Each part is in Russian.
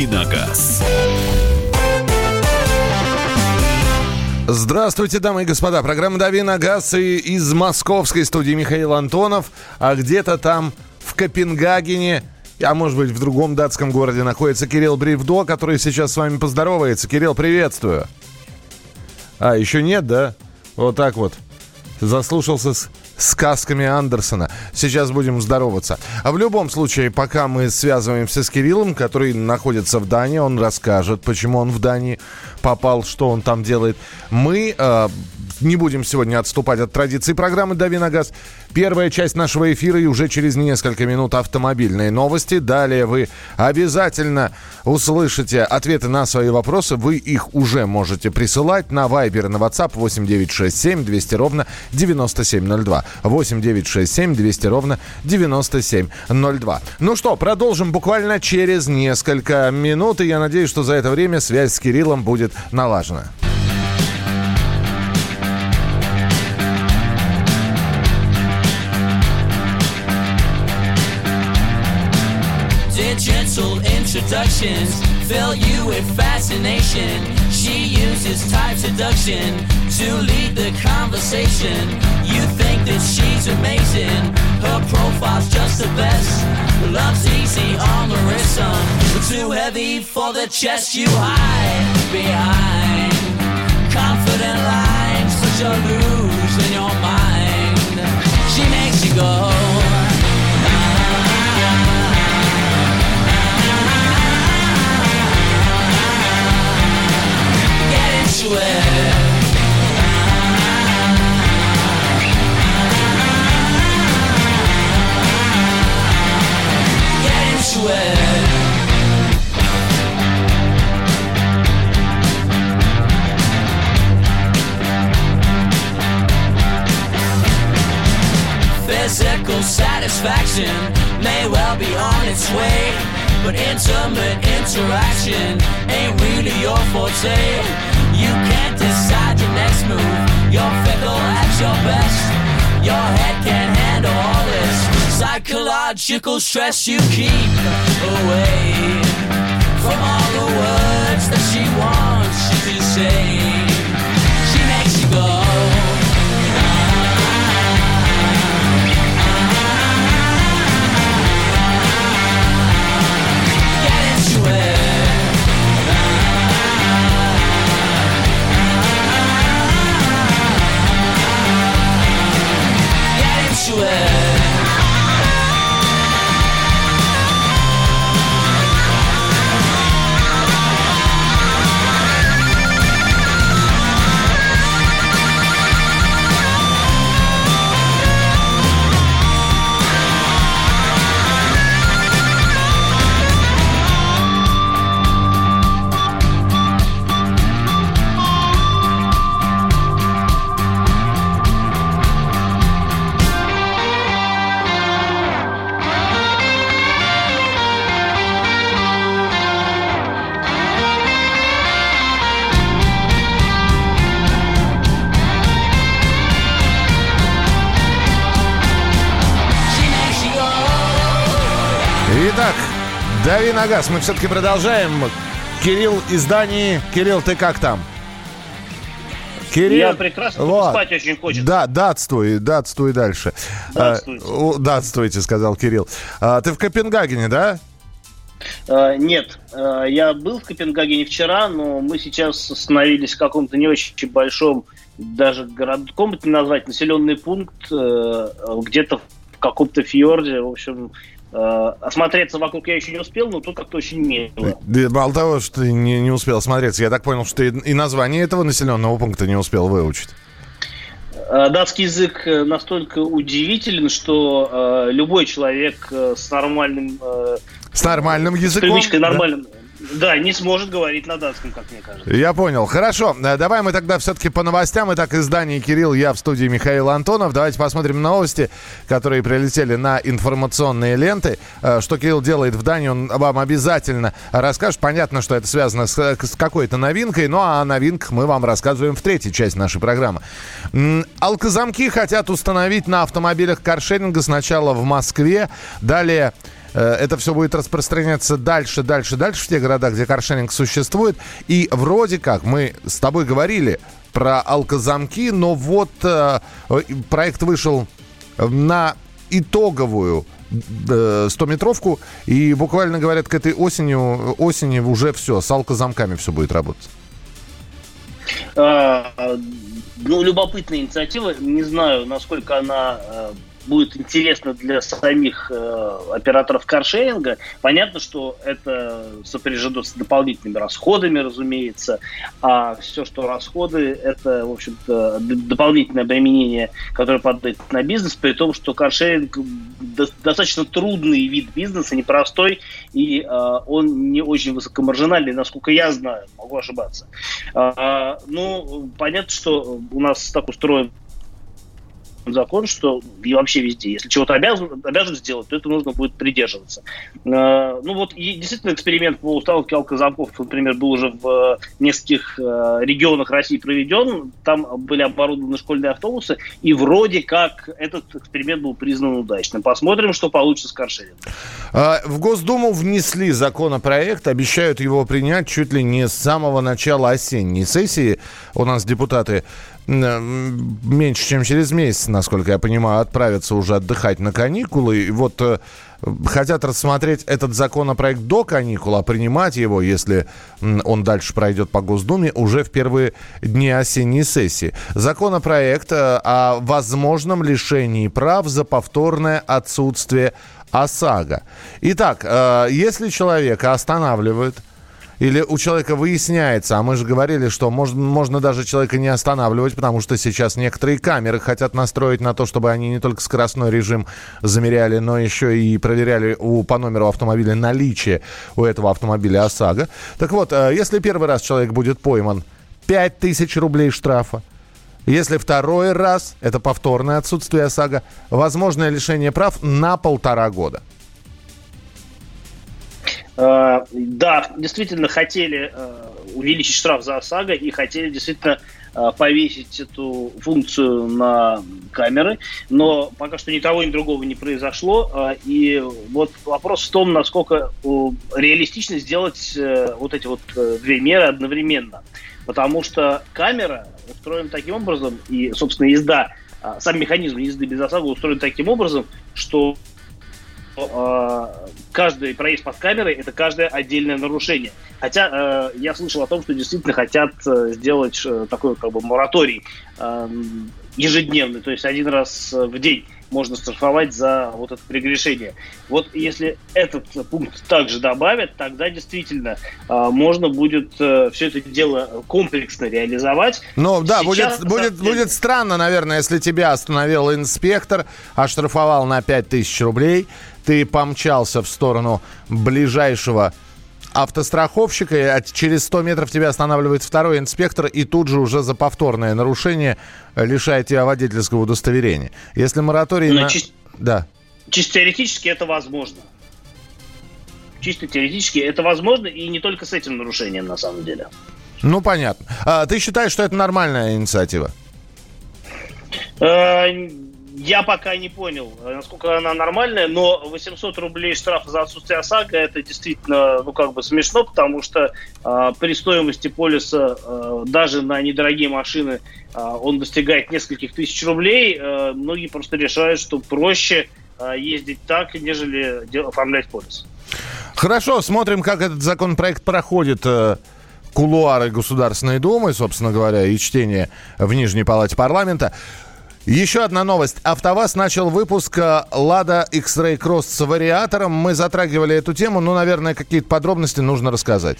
«Давиногаз». Здравствуйте, дамы и господа. Программа «Дави на газ» и из московской студии Михаил Антонов. А где-то там в Копенгагене, а может быть в другом датском городе находится Кирилл Бревдо, который сейчас с вами поздоровается. Кирилл, приветствую. А, еще нет, да? Вот так вот. Заслушался с сказками Андерсона. Сейчас будем здороваться. А в любом случае, пока мы связываемся с Кириллом, который находится в Дании, он расскажет, почему он в Дании попал, что он там делает. Мы э, не будем сегодня отступать от традиции программы «Дави на газ». Первая часть нашего эфира и уже через несколько минут автомобильные новости. Далее вы обязательно услышите ответы на свои вопросы. Вы их уже можете присылать на Viber на WhatsApp 8967 200 ровно 9702. 8967 200 ровно 9702. Ну что, продолжим буквально через несколько минут. И я надеюсь, что за это время связь с Кириллом будет налажена. Fill you with fascination. She uses type seduction to lead the conversation. You think that she's amazing. Her profile's just the best. Love's easy on the wrist, son. Too heavy for the chest you hide behind. Confident lines, such lose in your mind. She makes you go. Into it. Physical satisfaction may well be on its way, but intimate interaction ain't really your forte. You can't decide your next move. You're fickle at your best. Your head can't handle all this psychological stress you keep away from all the words that she wants you to say. На газ. Мы все-таки продолжаем. Кирилл из Дании. Кирилл, ты как там? Кирилл. Я прекрасно, только спать очень хочется. Да, датствуй, датствуй дальше. Датствуйте. А, датствуйте, сказал Кирилл. А, ты в Копенгагене, да? Э, Нет, э, я был в Копенгагене вчера, но мы сейчас остановились в каком-то не очень большом, даже городком это назвать, населенный пункт, э, где-то в каком-то фьорде, в общем, э, осмотреться вокруг я еще не успел, но тут как-то очень мило. Да, Мало того, что ты не, не успел смотреться, я так понял, что ты и название этого населенного пункта не успел выучить. Э, Датский язык э, настолько удивителен, что э, любой человек э, с нормальным, э, С нормальным с языком. привычкой да? нормальным, да, не сможет говорить на датском, как мне кажется. Я понял. Хорошо. Э, Давай мы тогда все-таки по новостям. Итак, издание Кирилл, я в студии Михаил Антонов. Давайте посмотрим новости, которые прилетели на информационные ленты. Э, Что Кирилл делает в Дании, он вам обязательно расскажет. Понятно, что это связано с, с какой-то новинкой, ну а о новинках мы вам рассказываем в третьей части нашей программы. Алкозамки хотят установить на автомобилях каршеринга сначала в Москве, далее э, это все будет распространяться дальше, дальше, дальше в те города, где каршеринг существует. И вроде как мы с тобой говорили про алкозамки, но вот э, проект вышел на итоговую 100-метровку, и буквально говорят, к этой осенью, осени уже все, с алкозамками все будет работать. А, ну, любопытная инициатива. Не знаю, насколько она э, будет интересно для самих э, операторов каршеринга. Понятно, что это сопряжено с дополнительными расходами, разумеется, а все, что расходы, это, в общем-то, дополнительное обременение, которое падает на бизнес, при том, что каршеринг достаточно трудный вид бизнеса, непростой, и э, он не очень высокомаржинальный, насколько я знаю, могу ошибаться. Э, ну, понятно, что у нас так устроен закон, что и вообще везде, если чего-то обязан, обязан сделать, то это нужно будет придерживаться. Э, ну вот, и действительно эксперимент по установке алкозамков, например, был уже в нескольких э, регионах России проведен, там были оборудованы школьные автобусы, и вроде как этот эксперимент был признан удачным. Посмотрим, что получится с каршерингом. А, в Госдуму внесли законопроект, обещают его принять чуть ли не с самого начала осенней сессии. У нас депутаты меньше, чем через месяц, насколько я понимаю, отправятся уже отдыхать на каникулы. И вот э, хотят рассмотреть этот законопроект до каникул, а принимать его, если он дальше пройдет по Госдуме, уже в первые дни осенней сессии. Законопроект э, о возможном лишении прав за повторное отсутствие ОСАГО. Итак, э, если человека останавливают или у человека выясняется, а мы же говорили, что можно, можно даже человека не останавливать, потому что сейчас некоторые камеры хотят настроить на то, чтобы они не только скоростной режим замеряли, но еще и проверяли у, по номеру автомобиля наличие у этого автомобиля ОСАГО. Так вот, э, если первый раз человек будет пойман, 5000 рублей штрафа. Если второй раз, это повторное отсутствие ОСАГО, возможное лишение прав на полтора года. Э, да, действительно хотели э, увеличить штраф за ОСАГО и хотели действительно э, повесить эту функцию на камеры, но пока что ни того, ни другого не произошло. И вот вопрос в том, насколько реалистично сделать вот эти вот две меры одновременно. Потому что камера устроена таким образом, и, собственно, езда, сам механизм езды без ОСАГО устроен таким образом, что э, каждый проезд под камерой это каждое отдельное нарушение. Хотя э, я слышал о том, что действительно хотят э, сделать э, такой как бы мораторий э, ежедневный, то есть один раз в день можно штрафовать за вот это прегрешение. Вот если этот пункт также добавят, тогда действительно э, можно будет э, все это дело комплексно реализовать. Ну да, Сейчас, будет, будет, деле... будет странно, наверное, если тебя остановил инспектор, оштрафовал на 5000 рублей, ты помчался в сторону ближайшего автостраховщика, и через 100 метров тебя останавливает второй инспектор, и тут же уже за повторное нарушение лишает тебя водительского удостоверения. Если мораторий... на... чис... Да. Чисто теоретически это возможно. Чисто теоретически это возможно, и не только с этим нарушением, на самом деле. Ну, понятно. А, ты считаешь, что это нормальная инициатива? Я пока не понял, насколько она нормальная, но 800 рублей штрафа за отсутствие ОСАГО это действительно, ну, как бы смешно, потому что э, при стоимости полиса э, даже на недорогие машины э, он достигает нескольких тысяч рублей. Э, многие просто решают, что проще э, ездить так, нежели оформлять полис. Хорошо, смотрим, как этот законопроект проходит э, кулуары Государственной Думы, собственно говоря, и чтение в Нижней Палате парламента. Еще одна новость. АвтоВАЗ начал выпуск э, Лада X-Ray Cross с вариатором. Мы затрагивали эту тему, но, наверное, какие-то подробности нужно рассказать.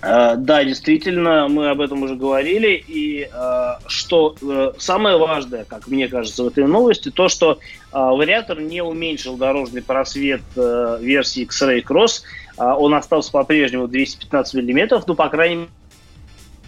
Uh, да, действительно, мы об этом уже говорили. И uh, что самое важное, как мне кажется, в этой новости, то, что вариатор не уменьшил дорожный просвет версии X-Ray Cross. Он остался по-прежнему 215 миллиметров, ну, по крайней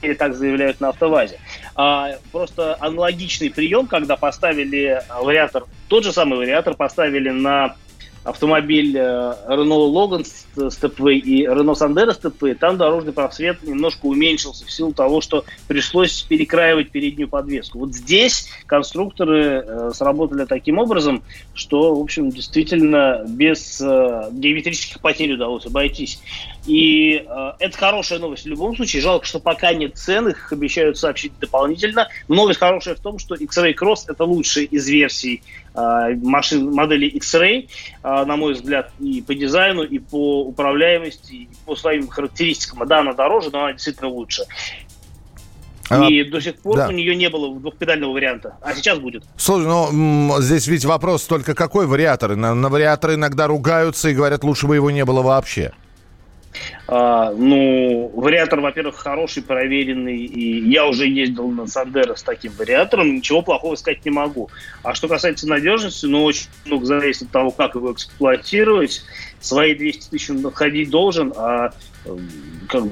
мере, так заявляют на автовазе. А, просто аналогичный прием, когда поставили вариатор, тот же самый вариатор поставили на автомобиль э, Renault Logan с и Renault Sandero с там дорожный просвет немножко уменьшился в силу того, что пришлось перекраивать переднюю подвеску. Вот здесь конструкторы э, сработали таким образом, что, в общем, действительно без э, геометрических потерь удалось обойтись. И э, это хорошая новость в любом случае. Жалко, что пока нет цен, их обещают сообщить дополнительно. Новость хорошая в том, что X-Ray Cross это лучшая из версий э, машин модели X-Ray, э, на мой взгляд, и по дизайну, и по управляемости, и по своим характеристикам. Да, она дороже, но она действительно лучше. А, И до сих пор да. у нее не было двухпедального варианта, а сейчас будет. Слушай, ну здесь ведь вопрос только какой вариатор? На, на вариаторы иногда ругаются и говорят, лучше бы его не было вообще. А, ну, вариатор, во-первых, хороший, проверенный, и я уже ездил на Сандеро с таким вариатором, ничего плохого сказать не могу. А что касается надежности, ну, очень много зависит от того, как его эксплуатировать. Свои 200 тысяч он находить должен, а эм, как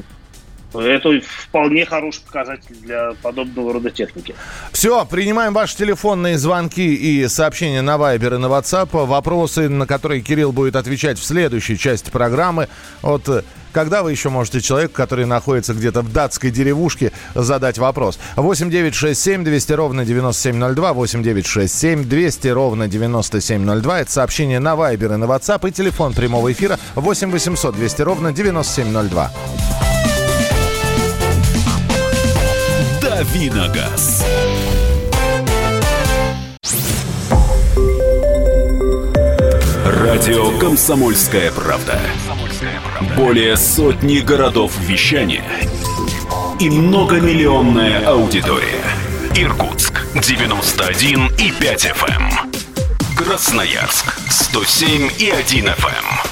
это вполне хороший показатель для подобного рода техники. Все, принимаем ваши телефонные звонки и сообщения на Viber и на WhatsApp. Вопросы, на которые Кирилл будет отвечать в следующей части программы. Вот э, когда вы еще можете человеку, который находится где-то в датской деревушке, задать вопрос? 8 9 6 7 200 ровно 9702, 8 9 6 7 200 ровно 9702. Это сообщение на Viber и на WhatsApp. И телефон прямого эфира 8 800 200 ровно 9702. Давиногаз. Радио «Комсомольская правда». Более сотни городов вещания и многомиллионная аудитория. Иркутск 91 и 5 FM. Красноярск 107 и 1 FM.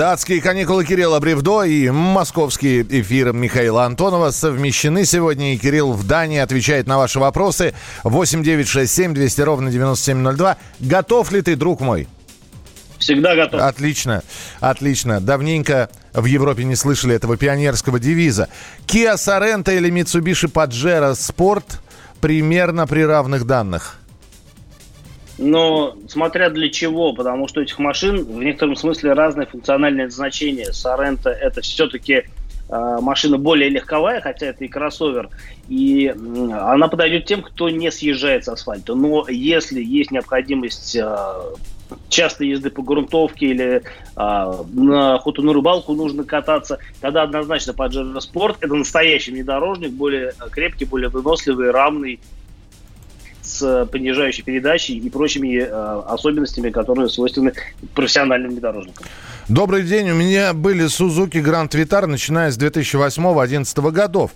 Датские каникулы Кирилла Бревдо и московский эфир Михаила Антонова совмещены сегодня. И Кирилл в Дании отвечает на ваши вопросы. 8 9 6 7 200 ровно 9702. Готов ли ты, друг мой? Всегда готов. Отлично, отлично. Давненько в Европе не слышали этого пионерского девиза. Kia Sorento или Mitsubishi Pajero Sport примерно при равных данных. Но смотря для чего, потому что этих машин в некотором смысле разное функциональное назначение. Соренто это все-таки э, машина более легковая, хотя это и кроссовер, и она подойдет тем, кто не съезжает с асфальта. Но если есть необходимость э, частой езды по грунтовке или э, на охоту рыбалку нужно кататься, тогда однозначно Pajero Sport это настоящий внедорожник, более крепкий, более выносливый, рамный, с понижающей передачей и прочими э, особенностями, которые свойственны профессиональным внедорожникам. Добрый день. У меня были Suzuki Grand Vitara, начиная с 2008-2011 годов.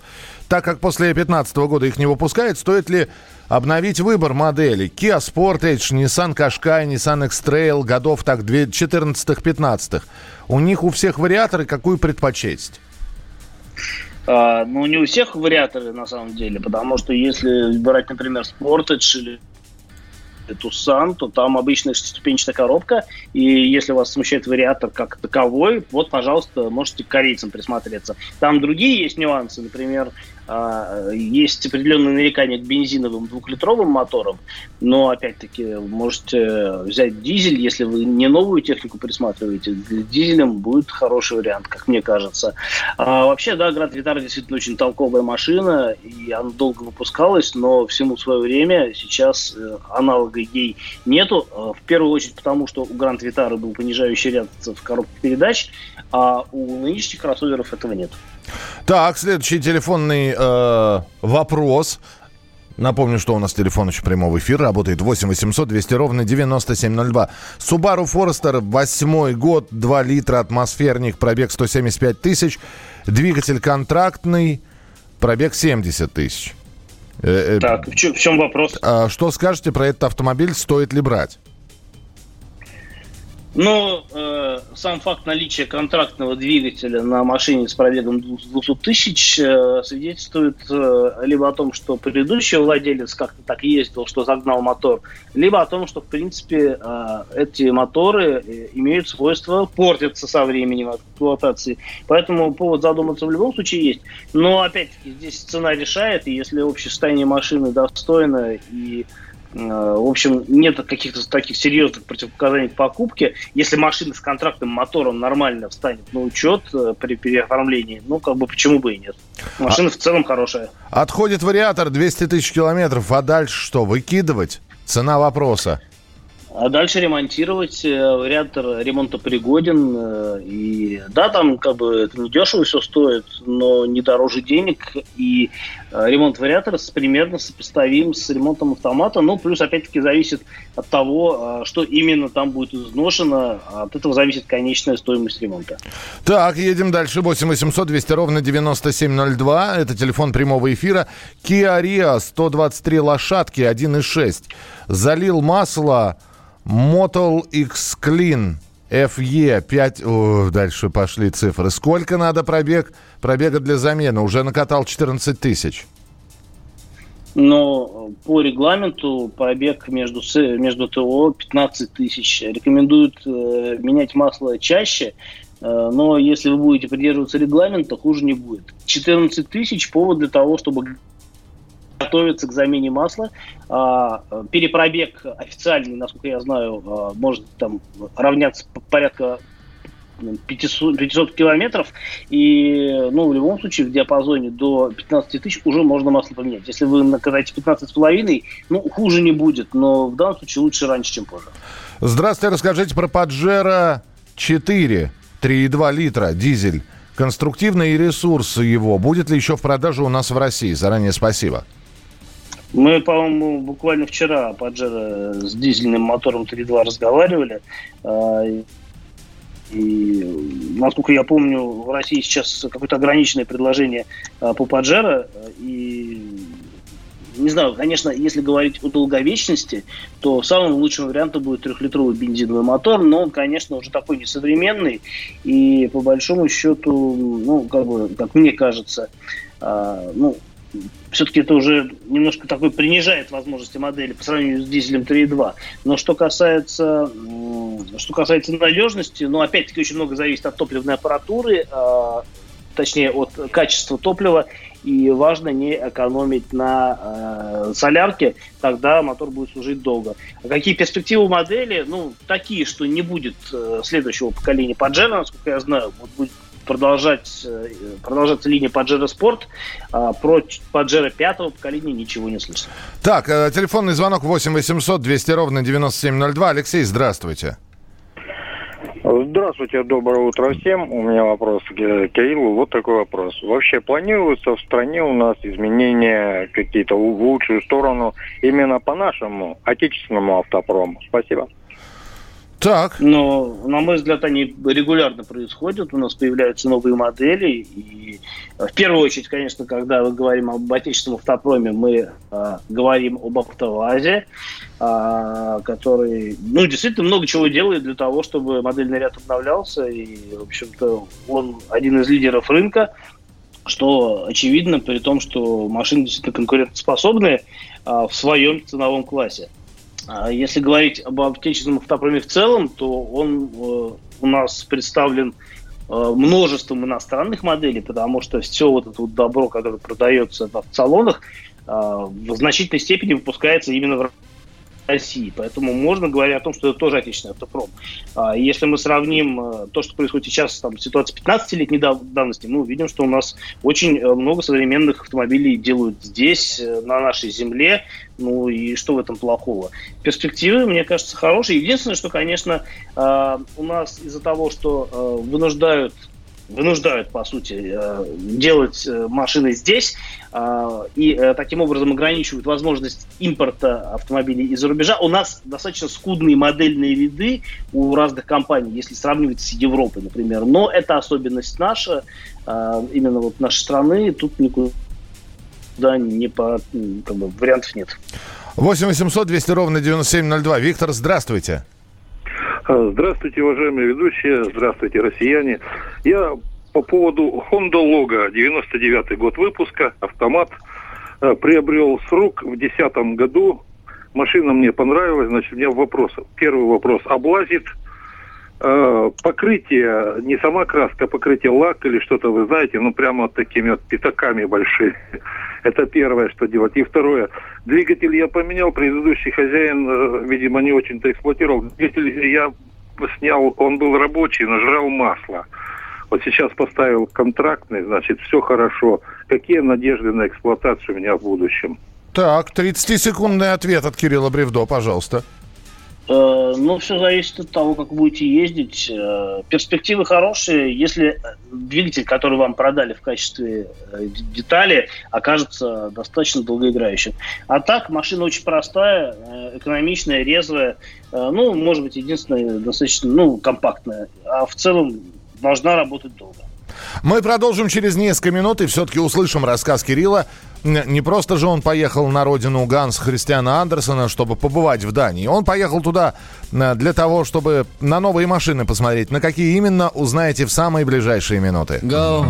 Так как после 2015 года их не выпускают, стоит ли обновить выбор моделей? Kia Sportage, Nissan Qashqai, Nissan X-Trail годов так 14-15. У них у всех вариаторы какую предпочесть? А, ну, не у всех вариаторы, на самом деле, потому что если брать, например, Sportage или Tucson, то там обычная шестиступенчатая коробка, и если вас смущает вариатор как таковой, вот, пожалуйста, можете к корейцам присмотреться. Там другие есть нюансы, например, есть определенные нарекания к бензиновым двухлитровым моторам, но, опять-таки, можете взять дизель, если вы не новую технику присматриваете, с дизелем будет хороший вариант, как мне кажется. А, вообще, да, Гранд Витара действительно очень толковая машина, и она долго выпускалась, но всему свое время сейчас э, аналога ей нету. Э, В первую очередь потому, что у Гранд Витары был понижающий ряд в коробке передач, а у нынешних кроссоверов этого нет. Так, следующий телефонный э, вопрос. Напомню, что у нас телефон еще прямого эфира работает 8 800 200 ровно 9702. Subaru Forester, восьмой год, 2 литра, атмосферник, пробег 175 тысяч, двигатель контрактный, пробег 70 тысяч. Э, э, Так, в чем, в чем вопрос? а что скажете про этот автомобиль, стоит ли брать? Ну, э, сам факт наличия контрактного двигателя на машине с пробегом 200 тысяч э, свидетельствует э, либо о том, что предыдущий владелец как-то так ездил, что загнал мотор, либо о том, что, в принципе, э, эти моторы э, имеют свойство портиться со временем эксплуатации. Поэтому повод задуматься в любом случае есть. Но, опять-таки, здесь цена решает, и если общее состояние машины достойно и в общем, нет каких-то таких серьезных противопоказаний к покупке. Если машина с контрактным мотором нормально встанет на учет э, при переоформлении, ну, как бы почему бы и нет. Машина а... в целом хорошая. Отходит вариатор 200 тысяч километров, а дальше что, выкидывать? Цена вопроса. А дальше ремонтировать. Э, вариатор ремонта пригоден. Э, и да, там как бы это не дешево все стоит, но не дороже денег. И э, ремонт вариатора примерно сопоставим с ремонтом автомата. Ну, плюс, опять-таки, зависит от того, что именно там будет изношено. От этого зависит конечная стоимость ремонта. Так, едем дальше. 8 800 200 ровно 9702. Это телефон прямого эфира. Rio 123 лошадки 1.6. Залил масло Motel X Clean FE 5... О, дальше пошли цифры. Сколько надо пробег, пробега для замены? Уже накатал 14 тысяч. Но по регламенту пробег между, между ТО 15 тысяч. Рекомендуют э, менять масло чаще, э, но если вы будете придерживаться регламента, хуже не будет. 14 тысяч повод для того, чтобы готовится к замене масла. А, перепробег официальный, насколько я знаю, а, может там равняться порядка 500, 500 километров, и, ну, в любом случае, в диапазоне до 15 тысяч уже можно масло поменять. Если вы накатаете 15 с половиной, ну, хуже не будет, но в данном случае лучше раньше, чем позже. Здравствуйте, расскажите про Паджеро 4, 3,2 литра, дизель. Конструктивный ресурс его. Будет ли еще в продаже у нас в России? Заранее спасибо. Мы, по-моему, буквально вчера Паджеро с дизельным мотором 3.2 разговаривали. А, и, насколько я помню, в России сейчас какое-то ограниченное предложение а, по Паджеро. И не знаю, конечно, если говорить о долговечности, то самым лучшим вариантом будет трехлитровый бензиновый мотор, но он, конечно, уже такой несовременный, и по большому счету, ну, как бы, как мне кажется, э, ну, все-таки это уже немножко такой принижает возможности модели по сравнению с дизелем 3.2. Но что касается, что касается надежности, ну, опять-таки, очень много зависит от топливной аппаратуры, э, точнее, от качества топлива, и важно не экономить на э, солярке, тогда мотор будет служить долго. А какие перспективы модели? Ну, такие, что не будет э, следующего поколения Pajero, насколько я знаю, будет продолжать, э, продолжаться линия Pajero Sport. А про Pajero пятого поколения ничего не слышно. Так, э, телефонный звонок 8 800 200 ровно 9702. Алексей, здравствуйте. Здравствуйте, доброе утро всем. У меня вопрос к Кириллу. Вот такой вопрос. Вообще планируется в стране у нас изменения какие-то в лучшую сторону именно по нашему отечественному автопрому? Спасибо. Так. Но, на мой взгляд, они регулярно происходят. У нас появляются новые модели. И в первую очередь, конечно, когда мы говорим об отечественном автопроме, мы э, говорим об автовазе, э, который, ну, действительно много чего делает для того, чтобы модельный ряд обновлялся. И, в общем-то, он один из лидеров рынка что очевидно при том, что машины действительно конкурентоспособные а, в своем ценовом классе. А если говорить об отечественном автопроме в целом, то он э, у нас представлен э, множеством иностранных моделей, потому что все вот это вот добро, которое продается в салонах, э, в значительной степени выпускается именно в России. Поэтому можно говорить о том, что это тоже отечественный автопром. А, если мы сравним э, то, что происходит сейчас, там, ситуация 15-летней давности, мы увидим, что у нас очень э, много современных автомобилей делают здесь, э, на нашей земле. Ну и что в этом плохого? Перспективы, мне кажется, хорошие. Единственное, что, конечно, у нас из-за того, что вынуждают вынуждают, по сути, э, делать э, машины здесь э, и таким образом ограничивают возможность импорта автомобилей из-за рубежа. У нас достаточно скудные модельные ряды у разных компаний, если сравнивать с Европой, например. Но это особенность наша, именно вот нашей страны. Тут никуда не по, как бы, вариантов нет. 8 800 200 ровно 9702. Виктор, здравствуйте. А, Здравствуйте, уважаемые ведущие, здравствуйте, россияне. Я по поводу Honda Logo, 99 год выпуска, автомат, э, приобрел с рук в 2010 году. Машина мне понравилась, значит, у меня вопрос. Первый вопрос. Облазит э, покрытие, не сама краска, а покрытие лак или что-то, вы знаете, ну прямо вот такими вот пятаками большими. Это первое, что делать. И второе. Двигатель я поменял, предыдущий хозяин, э, видимо, не очень-то эксплуатировал. Двигатель я снял, он был рабочий, но жрал масло. Вот сейчас поставил контрактный, значит, все хорошо. Какие надежды на эксплуатацию у меня в будущем? Так, 30-секундный ответ от Кирилла Бревдо, пожалуйста. Э, Ну, все зависит от того, как будете ездить. Э, Перспективы хорошие, если э, двигатель, который вам продали в качестве детали, окажется достаточно долгоиграющим. А так, машина очень простая, экономичная, резвая. Ну, может быть, единственное, достаточно, ну, компактная. А в целом должна работать долго. Мы продолжим через несколько минут и все-таки услышим рассказ Кирилла. Не просто же он поехал на родину Ганс Христиана Андерсона, чтобы побывать в Дании. Он поехал туда для того, чтобы на новые машины посмотреть. На какие именно, узнаете в самые ближайшие минуты. Go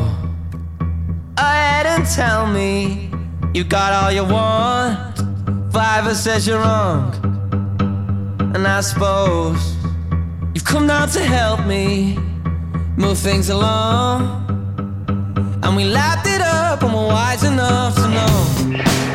ahead and tell me you got all you want. Fiverr says you're wrong. And I suppose you've come down to help me move things along. And we lapped it up and we're wise enough to know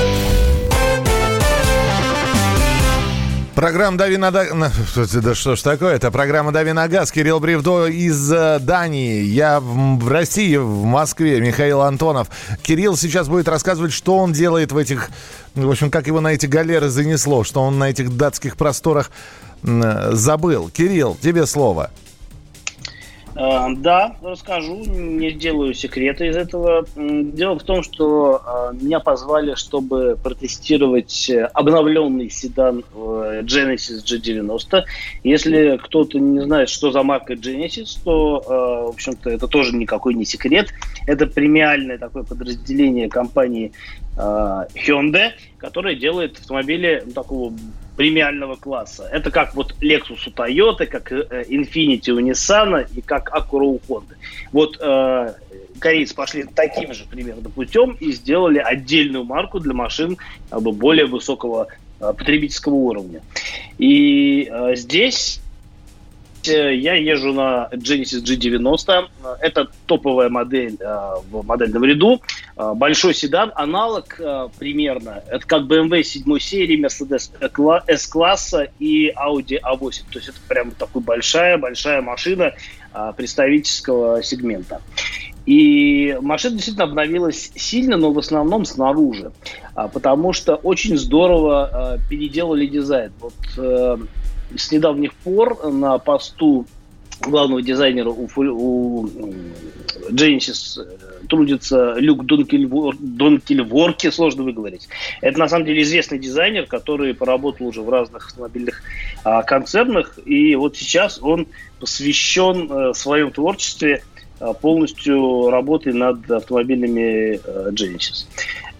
Программа «Дави на, на- Да что ж такое? Это программа «Дави на газ». Кирилл Бревдо из э, Дании. Я в, России, в Москве. Михаил Антонов. Кирилл сейчас будет рассказывать, что он делает в этих... В общем, как его на эти галеры занесло, что он на этих датских просторах э, забыл. Кирилл, тебе слово. Э, Да, расскажу, не сделаю секрета из этого. Дело в том, что э, меня позвали, чтобы протестировать обновленный седан э, Genesis G90. Если кто-то не знает, что за марка Genesis, то, в общем-то, это тоже никакой не секрет. Это премиальное такое подразделение компании Hyundai, которое делает автомобили ну, такого премиального класса. Это как вот Lexus у Toyota, как э, Infiniti у Nissan и как Acura у Honda. Вот э, корейцы пошли таким же примерно путем и сделали отдельную марку для машин как бы, более высокого э, потребительского уровня. И э, здесь Э, я езжу на Genesis G90. Это топовая модель э, в модельном ряду. Э, большой седан, аналог примерно. Это как BMW 7 серии, Mercedes S-класса и Audi A8. То есть это прям такая большая-большая машина представительского сегмента. И машина действительно обновилась сильно, но в основном снаружи, потому что очень здорово переделали дизайн. Вот с недавних пор на посту главного дизайнера у, у Genesis э, трудится Люк Донкельвор, Донкельворки, сложно выговорить. Это на самом деле известный дизайнер, который поработал уже в разных автомобильных а, концернах, и вот сейчас он посвящен а, в своем творчестве а, полностью работе над автомобилями а, Genesis.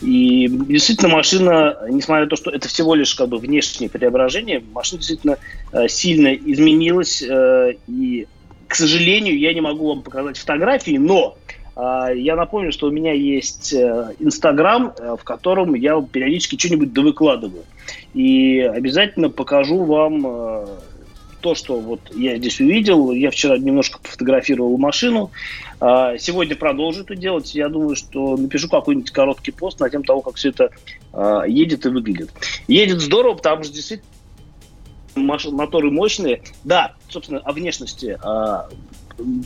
И действительно машина, несмотря на то, что это всего лишь как бы внешнее преображение, машина действительно э, сильно изменилась. Э, и, к сожалению, я не могу вам показать фотографии, но э, я напомню, что у меня есть Инстаграм, в котором я периодически что-нибудь довыкладываю. И обязательно покажу вам то, что вот я здесь увидел. Я вчера немножко пофотографировал машину. А, сегодня продолжу это делать. Я думаю, что напишу какой-нибудь короткий пост на тему того, как все это а, едет и выглядит. Едет здорово, потому что действительно моторы мощные. Да, собственно, о внешности а,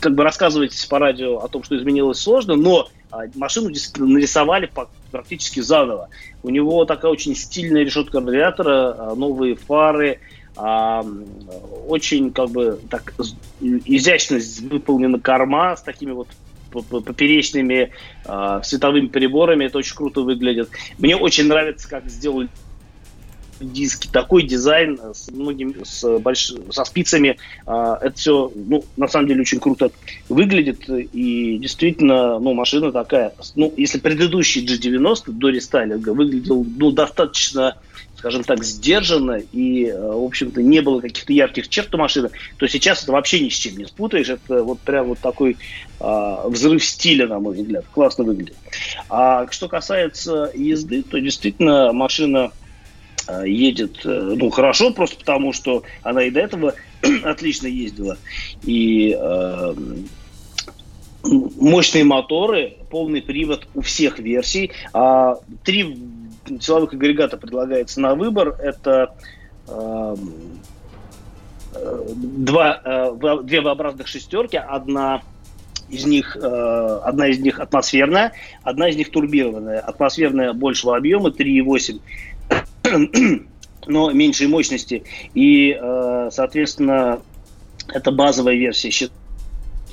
как бы рассказывать по радио о том, что изменилось сложно, но машину нарисовали практически заново. У него такая очень стильная решетка радиатора, новые фары, очень как бы так изящно выполнена корма с такими вот поперечными э, световыми приборами. Это очень круто выглядит. Мне очень нравится, как сделали диски, такой дизайн с многими, с больш... со спицами. Э, это все, ну, на самом деле, очень круто выглядит. И действительно, ну, машина такая. Ну, если предыдущий G90 до рестайлинга выглядел, ну, достаточно скажем так, сдержанно и, э, в общем-то, не было каких-то ярких черт у машины, то сейчас это вообще ни с чем не спутаешь. Это вот прям вот такой а, взрыв стиля, на мой взгляд. Классно выглядит. А что касается езды, то действительно машина а, едет э, ну, хорошо, просто потому что она и до этого отлично ездила. И э, мощные моторы, полный привод у всех версий. А, три силовых агрегатов предлагается на выбор. Это э, два, э, две V-образных шестерки, одна из них, э, одна из них атмосферная, одна из них турбированная. Атмосферная большего объема, 3,8 но меньшей мощности. И, соответственно, это базовая версия считается.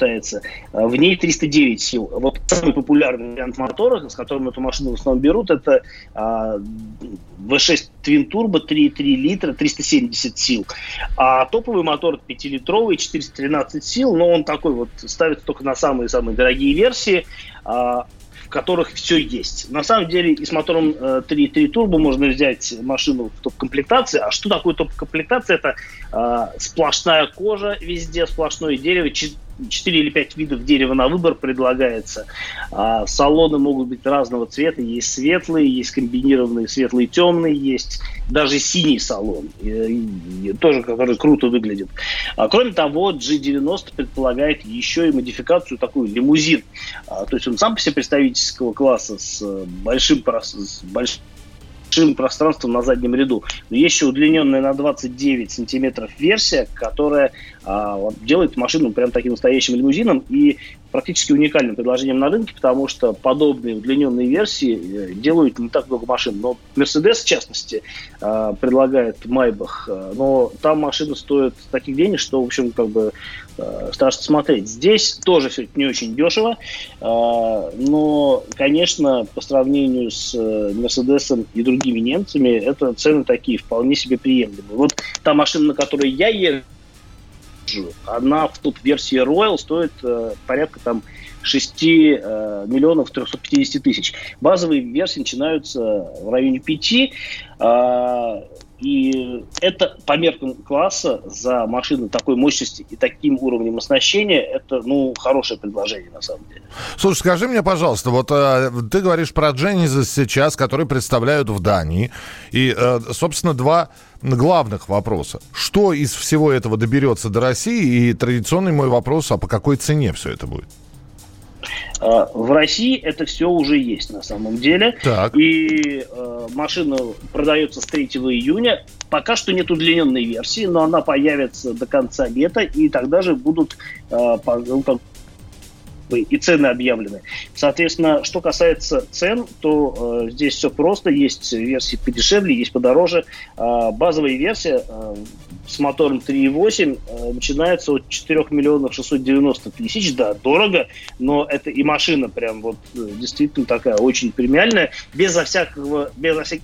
А, в ней 309 сил. Вот самый популярный вариант мотора, с которым эту машину в основном берут, это а, V6 Twin Turbo 3,3 литра, 370 сил. А топовый мотор 5-литровый, 413 сил, но он такой вот ставится только на самые-самые дорогие версии. А, которых все есть. На самом деле и с мотором 3.3 турбо можно взять машину в топ-комплектации. А что такое топ-комплектация? Это э, сплошная кожа везде, сплошное дерево, 4 или 5 видов дерева на выбор предлагается. А, салоны могут быть разного цвета. Есть светлые, есть комбинированные светлые, темные, есть даже синий салон, и, и, тоже который круто выглядит. А, кроме того, G90 предполагает еще и модификацию такую лимузин. А, то есть он сам по себе представительского класса с большим, с большим большим пространством на заднем ряду. Но есть еще удлиненная на 29 сантиметров версия, которая а, делает машину прям таким настоящим лимузином и практически уникальным предложением на рынке, потому что подобные удлиненные версии э, делают не так много машин. Но Mercedes, в частности, а, предлагает Майбах, а, но там машина стоит таких денег, что, в общем, как бы страшно смотреть. Здесь тоже все не очень дешево, но, конечно, по сравнению с Мерседесом и другими немцами, это цены такие вполне себе приемлемые. Вот та машина, на которой я езжу, она в тут версии Royal стоит э, порядка там 6 э, миллионов 350 тысяч. Базовые версии начинаются в районе 5. Э, И это по меркам класса за машину такой мощности и таким уровнем оснащения, это, ну, хорошее предложение на самом деле. Слушай, скажи мне, пожалуйста, вот э, ты говоришь про Genesis сейчас, который представляют в Дании, и, э, собственно, два главных вопроса. Что из всего этого доберется до России? И традиционный мой вопрос, а по какой цене все это будет? А, В России это все уже есть на самом деле. Так. И э, машина продается с 3 июня. Пока что нет удлиненной версии, но она появится до конца лета, и тогда же будут э, ну, и цены объявлены. Соответственно, что касается цен, то э, здесь все просто. Есть версии подешевле, есть подороже. А, базовая версия э, с мотором 3.8 э, начинается от 4 миллионов 690 тысяч. Да, дорого, но это и машина прям вот э, действительно такая очень премиальная, безо всякого, безо всяких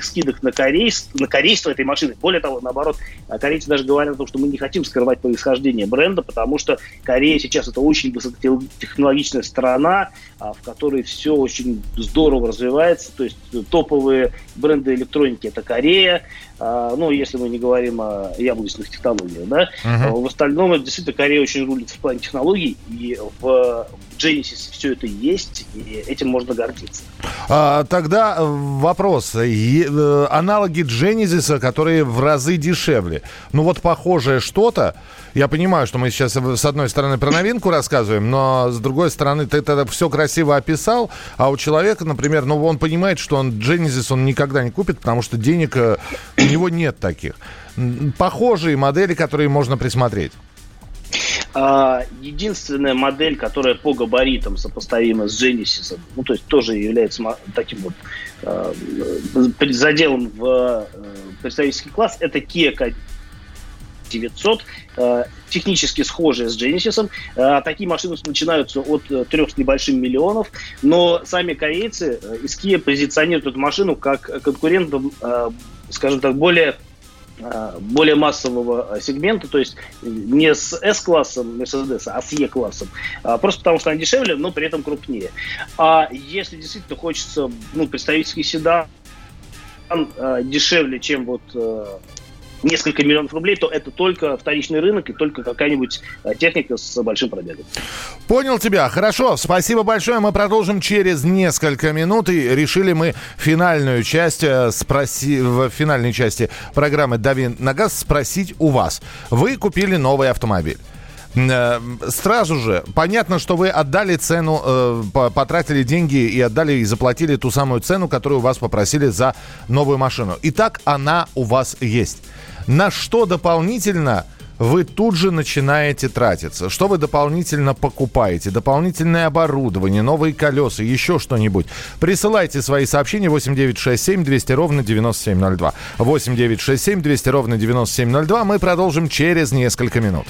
скидок на, корейс, на корейство этой машины. Более того, наоборот, а корейцы даже говорят о том, что мы не хотим скрывать происхождение бренда, потому что Корея сейчас это очень высокотехнологичная страна, в которой все очень здорово развивается. То есть топовые бренды электроники это Корея, а, ну, если мы не говорим о яблочных технологиях, да. А В остальном, это действительно, Корея очень рулит в плане технологий, и в Genesis все это есть, и этим можно гордиться. А, тогда э, вопрос. Е- э, аналоги Genesis, которые в разы дешевле. Ну вот похожее что-то. Я понимаю, что мы сейчас э, с одной стороны про новинку рассказываем, но с другой стороны ты это все красиво описал, а у человека, например, ну он понимает, что он Genesis он никогда не купит, потому что денег э, у него нет таких. Похожие модели, которые можно присмотреть. А, единственная модель, которая по габаритам сопоставима с Genesis, ну, то есть тоже является таким вот э, э, заделом в представительский класс, это Kia 900, э, технически схожие с Genesis. Э, такие машины начинаются от э, трех с небольшим миллионов, но сами корейцы из Kia позиционируют эту машину как конкурентом, скажем так, более более массового сегмента, то есть не с S-классом Mercedes, а с E-классом. А, Просто потому, что она дешевле, но при этом крупнее. А если действительно хочется ну, представительский седан дешевле, чем вот несколько миллионов рублей, то это только вторичный рынок и только какая-нибудь э, техника с большим пробегом. Понял тебя. Хорошо, спасибо большое. Мы продолжим через несколько минут. И решили мы финальную часть э, спроси... в финальной части программы «Дави на газ» спросить у вас. Вы купили новый автомобиль. Э, Сразу же, понятно, что вы отдали цену, э, по- потратили деньги и отдали и заплатили ту самую цену, которую вас попросили за новую машину. Итак, она у вас есть. На что дополнительно вы тут же начинаете тратиться. Что вы дополнительно покупаете? Дополнительное оборудование, новые колеса, еще что-нибудь. Присылайте свои сообщения 8967 200 ровно 9702. 8967 200 ровно 9702. Мы продолжим через несколько минут.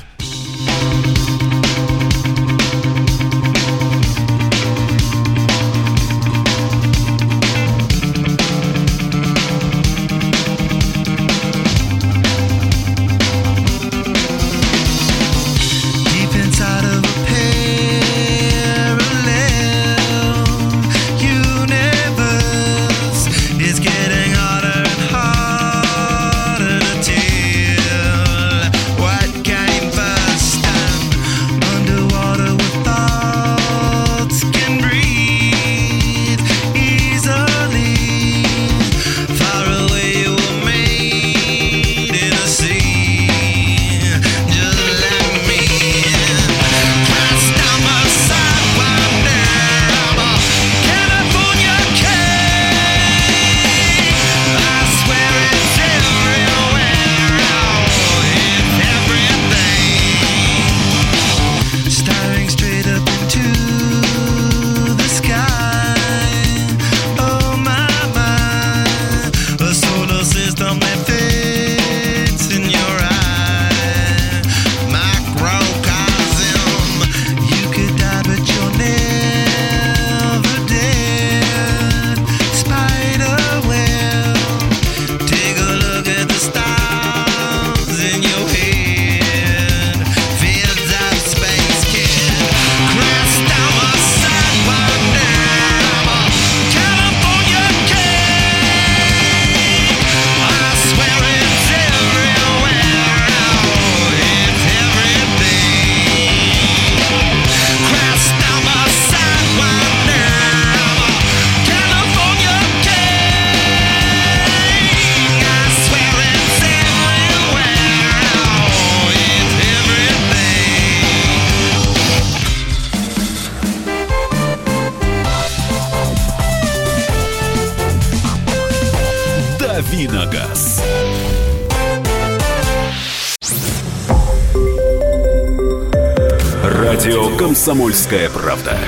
Радио «Комсомольская правда».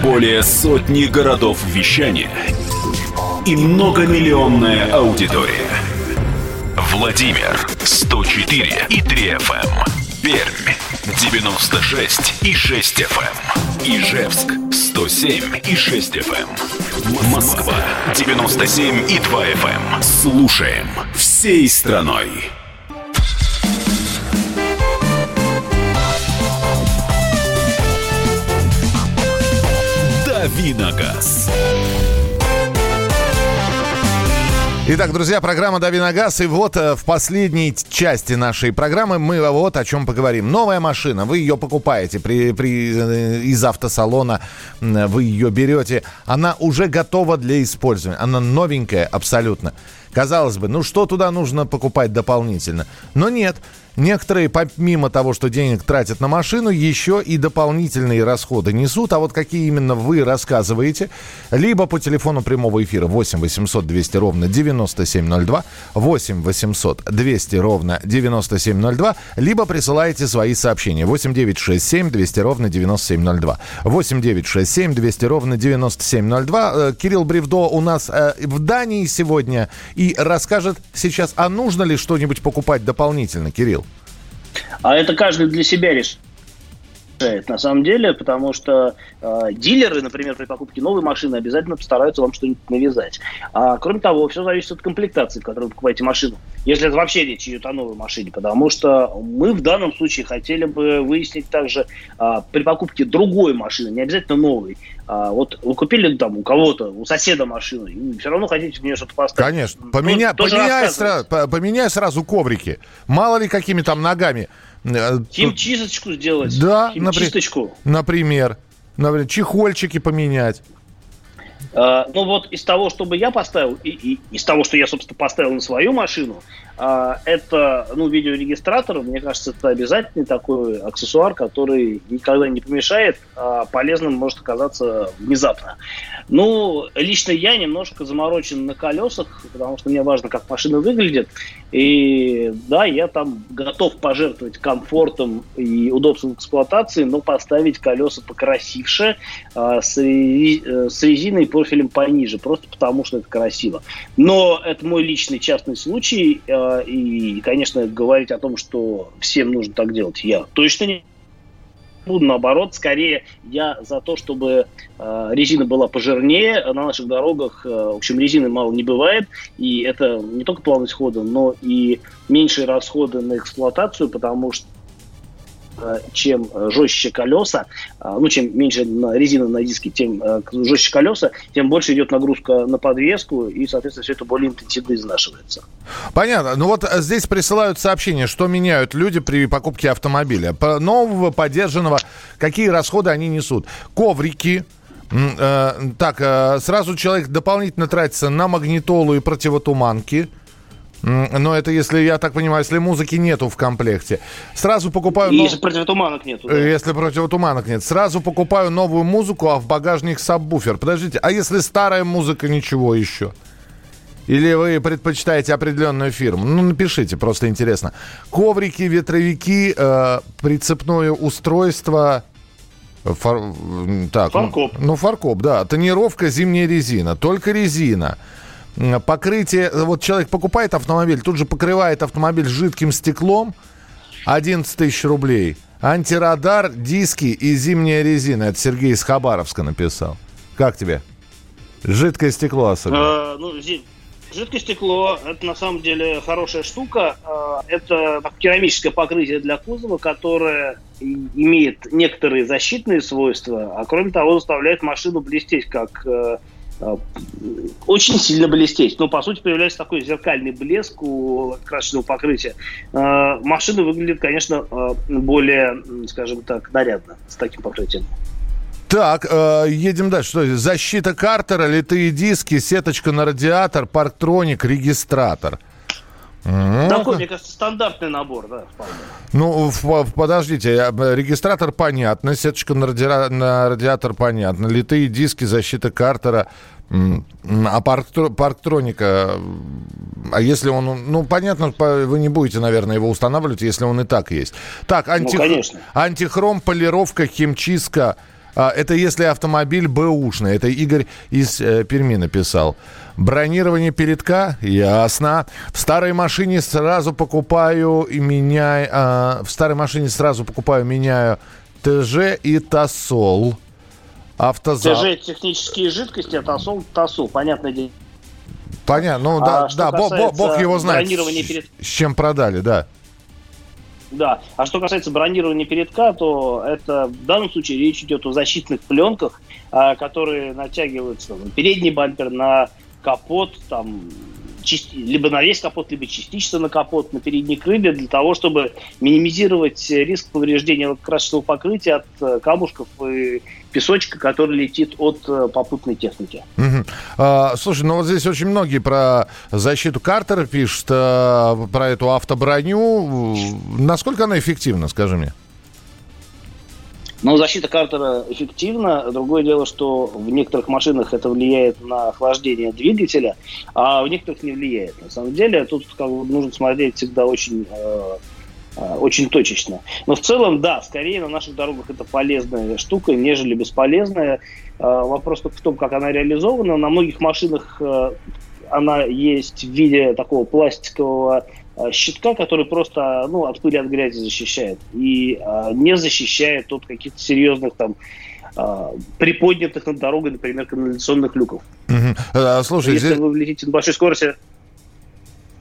Более сотни городов вещания и многомиллионная аудитория. Владимир 104 и 3 FM. Пермь 96 и 6 FM. Ижевск 107 и 6 FM. Москва 97 и 2 FM. Слушаем всей страной. Давиногаз. Итак, друзья, программа «Дави на газ». И вот э, в последней части нашей программы мы вот о чем поговорим. Новая машина, вы ее покупаете при, при, э, из автосалона, вы ее берете. Она уже готова для использования. Она новенькая абсолютно. Казалось бы, ну что туда нужно покупать дополнительно? Но нет. Некоторые, помимо того, что денег тратят на машину, еще и дополнительные расходы несут. А вот какие именно вы рассказываете, либо по телефону прямого эфира 8 800 200 ровно 9702, 8 800 200 ровно 9702, либо присылаете свои сообщения 8 967 200 ровно 9702, 8 967 200 ровно 9702. Э, Кирилл Бревдо у нас э, в Дании сегодня и расскажет сейчас, а нужно ли что-нибудь покупать дополнительно, Кирилл? А это каждый для себя решает на самом деле, потому что э, дилеры, например, при покупке новой машины обязательно постараются вам что-нибудь навязать. А, кроме того, все зависит от комплектации, в которой вы покупаете машину. Если это вообще речь идет о новой машине, потому что мы в данном случае хотели бы выяснить также а, при покупке другой машины, не обязательно новой. А, вот вы купили там у кого-то, у соседа машину, и все равно хотите в нее что-то поставить. Конечно. Поменя... То- тоже Поменяй, сразу, по- поменяй сразу коврики. Мало ли какими там ногами. Э, тут- Химчисточку сделать. Да. Например. Например, чехольчики поменять. А, ну вот из того, что бы я поставил, и, и из того, что я, собственно, поставил на свою машину, это, ну, видеорегистратор, мне кажется, это обязательный такой аксессуар, который никогда не помешает, а полезным может оказаться внезапно. Ну, лично я немножко заморочен на колесах, потому что мне важно, как машина выглядит, и да, я там готов пожертвовать комфортом и удобством эксплуатации, но поставить колеса покрасивше, а, э, с резиной и профилем пониже, просто потому что это красиво. Но это мой личный частный случай, а, и, конечно, говорить о том, что всем нужно так делать, я точно не буду, наоборот, скорее я за то, чтобы э, резина была пожирнее. На наших дорогах, э, в общем, резины мало не бывает, и это не только плавность хода, но и меньшие расходы на эксплуатацию, потому что чем э, жестче колеса, э, ну, чем меньше на- резина на диске, тем э, жестче колеса, тем больше идет нагрузка на подвеску, и, соответственно, все это более интенсивно изнашивается. Понятно. Ну вот э, здесь присылают сообщение, что меняют люди при покупке автомобиля. Нового, поддержанного, какие расходы они несут. Коврики. Э, так, э, сразу человек дополнительно тратится на магнитолу и противотуманки. Но это если, я так понимаю, если музыки нету в комплекте. Сразу покупаю... И нов- если противотуманок нету. да. Если противотуманок нет. Сразу покупаю новую музыку, а в багажник сабвуфер. Подождите, а если старая музыка, ничего еще? Или вы предпочитаете определенную фирму? Ну, напишите, просто интересно. Коврики, ветровики, э, прицепное устройство... Фар- Так, ну- Фаркоп. Ну, фаркоп, да. Тонировка, зимняя резина. Только резина. Покрытие... Вот человек покупает автомобиль, тут же покрывает автомобиль жидким стеклом. 11 тысяч рублей. Антирадар, диски и зимняя резина. Это Сергей из Хабаровска написал. Как тебе? Жидкое стекло особенно. Э, ну, жидкое стекло это на самом деле хорошая штука. Э, это керамическое покрытие для кузова, которое имеет некоторые защитные свойства, а кроме того заставляет машину блестеть как э, очень сильно блестеть. Но по сути появляется такой зеркальный блеск у красочного покрытия. Э, машина выглядит, конечно, э, более, скажем так, нарядно с таким покрытием. Так, э, едем дальше. Что? Защита картера, литые диски, сеточка на радиатор, парктроник, регистратор. М, Такой, мне кажется, стандартный набор, да, вполне. Ну, подождите, э, регистратор понятно, сеточка на, радиа- на радиатор понятно, литые диски, защита картера, а парктро- парктроника, а если он, ну, понятно, по- вы не будете, наверное, его устанавливать, если он и так есть. Так, анти- конечно. антихром, полировка, химчистка, а, это если автомобиль бэушный. Это Игорь из э, Перми написал. Бронирование передка? Ясно. В старой машине сразу покупаю и меняю... а, в старой машине сразу покупаю, меняю ТЖ и ТАСОЛ. Автозал. ТЖ технические жидкости, а ТАСОЛ, ТАСОЛ, понятное дело. Понятно. Ну да, А да бог, бог- его знает, перед- с чем продали, да. Да. А что касается бронирования передка, то это в данном случае речь идет о защитных пленках, а, которые натягиваются на передний бампер, на капот, там, либо на весь капот, либо частично на капот, на передней крыле, для того, чтобы минимизировать риск повреждения красочного покрытия от э, камушков и песочка, который летит от э, попутной техники. Мгм. А, слушай, ну вот здесь очень многие про защиту Картера пишут, а, про эту автоброню. Насколько она эффективна, скажи мне? Но защита Картера эффективна. Другое дело, что в некоторых машинах это влияет на охлаждение двигателя, а в некоторых не влияет. На самом деле тут как бы, нужно смотреть всегда очень, э, э, очень точечно. Но в целом, да, скорее на наших дорогах это полезная штука, нежели бесполезная. Э, вопрос только в том, как она реализована. На многих машинах она есть в виде такого пластикового щитка, который просто ну, от пыли, от грязи защищает. И э, не защищает от каких-то серьезных там э, приподнятых над дорогой, например, канализационных люков. Мгм. А, Слушай, Если здесь- вы летите на большой скорости...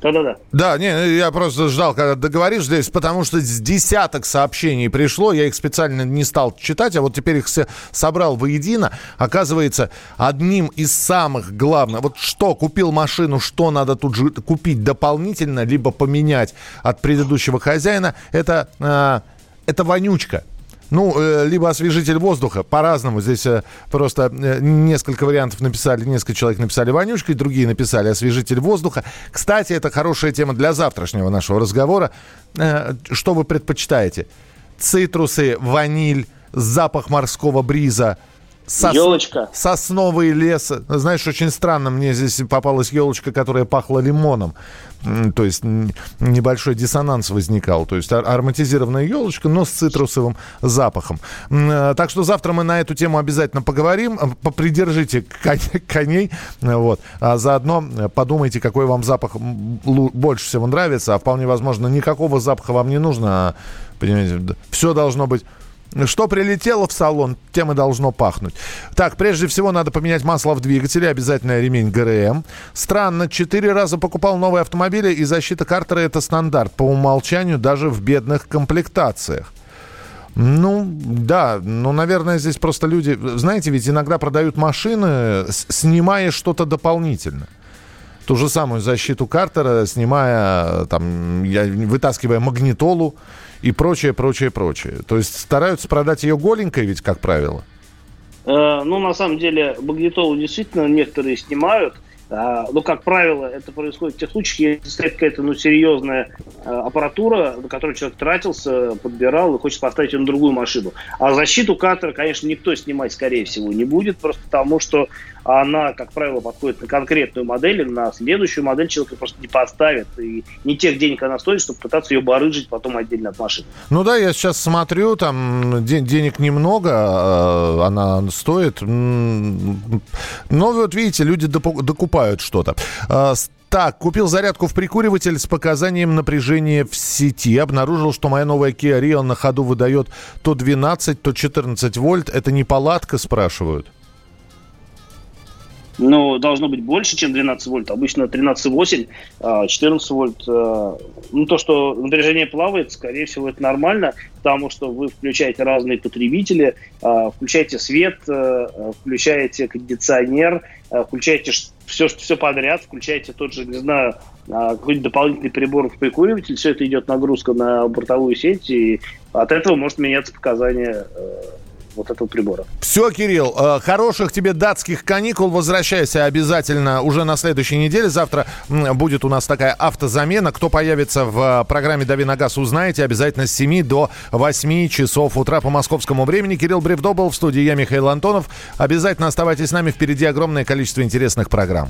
Да-да-да. Да, не, я просто ждал, когда договоришь здесь, потому что с десяток сообщений пришло, я их специально не стал читать, а вот теперь их все собрал воедино. Оказывается, одним из самых главных, вот что купил машину, что надо тут же купить дополнительно, либо поменять от предыдущего хозяина, это, э, это вонючка. Ну, э, либо освежитель воздуха, по-разному. Здесь э, просто э, несколько вариантов написали, несколько человек написали вонючкой, другие написали освежитель воздуха. Кстати, это хорошая тема для завтрашнего нашего разговора. Что вы предпочитаете? Цитрусы, ваниль, запах морского бриза, сос- Ёлочка. сосновый лес. Знаешь, очень странно, мне здесь попалась елочка, которая пахла лимоном. То есть небольшой диссонанс возникал. То есть ар- ароматизированная елочка, но с цитрусовым запахом. Э, Так что завтра мы на эту тему обязательно поговорим. Э, Попридержите кон- коней. Вот. А заодно э, подумайте, какой вам запах больше всего нравится. А вполне возможно, никакого запаха вам не нужно. а, Понимаете, все должно быть что прилетело в салон, тем и должно пахнуть. Так, прежде всего надо поменять масло в двигателе, обязательно ремень ГРМ. Странно, четыре раза покупал новые автомобили, и защита Картера это стандарт по умолчанию даже в бедных комплектациях. Ну, да, ну, наверное, здесь просто люди... Знаете, ведь иногда продают машины, снимая что-то дополнительно. Ту же самую защиту Картера, снимая, там, я, вытаскивая магнитолу и прочее, прочее, прочее. То есть стараются продать ее голенькой ведь, как правило. Э, Ну, на самом деле, магнитолу действительно некоторые снимают. А, Но, как правило, это происходит в тех случаях, если стоит какая-то ну, серьезная э, аппаратура, на которую человек тратился, подбирал и хочет поставить ее на другую машину. А защиту катера, конечно, никто снимать, скорее всего, не будет, просто потому что она, как правило, подходит на конкретную модель, на следующую модель человек просто не поставит. И не тех денег она стоит, чтобы пытаться ее барыжить потом отдельно от машины. Ну да, я сейчас смотрю, там де- денег немного, э, она стоит. Но вот видите, люди докупают что-то. Э, Так, купил зарядку в прикуриватель с показанием напряжения в сети. Обнаружил, что моя новая Kia Rio на ходу выдает то 12, то 14 вольт. Это не палатка, спрашивают. Ну, должно быть больше, чем 12 вольт. Обычно 13,8, а 14 вольт. э, Ну, то, что напряжение плавает, скорее всего, это нормально, потому что вы включаете разные потребители, а, включаете свет, включаете кондиционер, включаете все, все подряд, включаете тот же, не знаю, а, какой-нибудь дополнительный прибор в прикуриватель, все это идет нагрузка на бортовую сеть, и от этого может меняться показания э, вот этого прибора. Все, Кирилл, э, хороших тебе датских каникул. Возвращайся обязательно уже на следующей неделе. Завтра будет у нас такая автозамена. Кто появится в э, программе «Дави на газ», узнаете обязательно с 7 до 8 часов утра по московскому времени. Кирилл Бревдо был в студии, я Михаил Антонов. Обязательно оставайтесь с нами, впереди огромное количество интересных программ.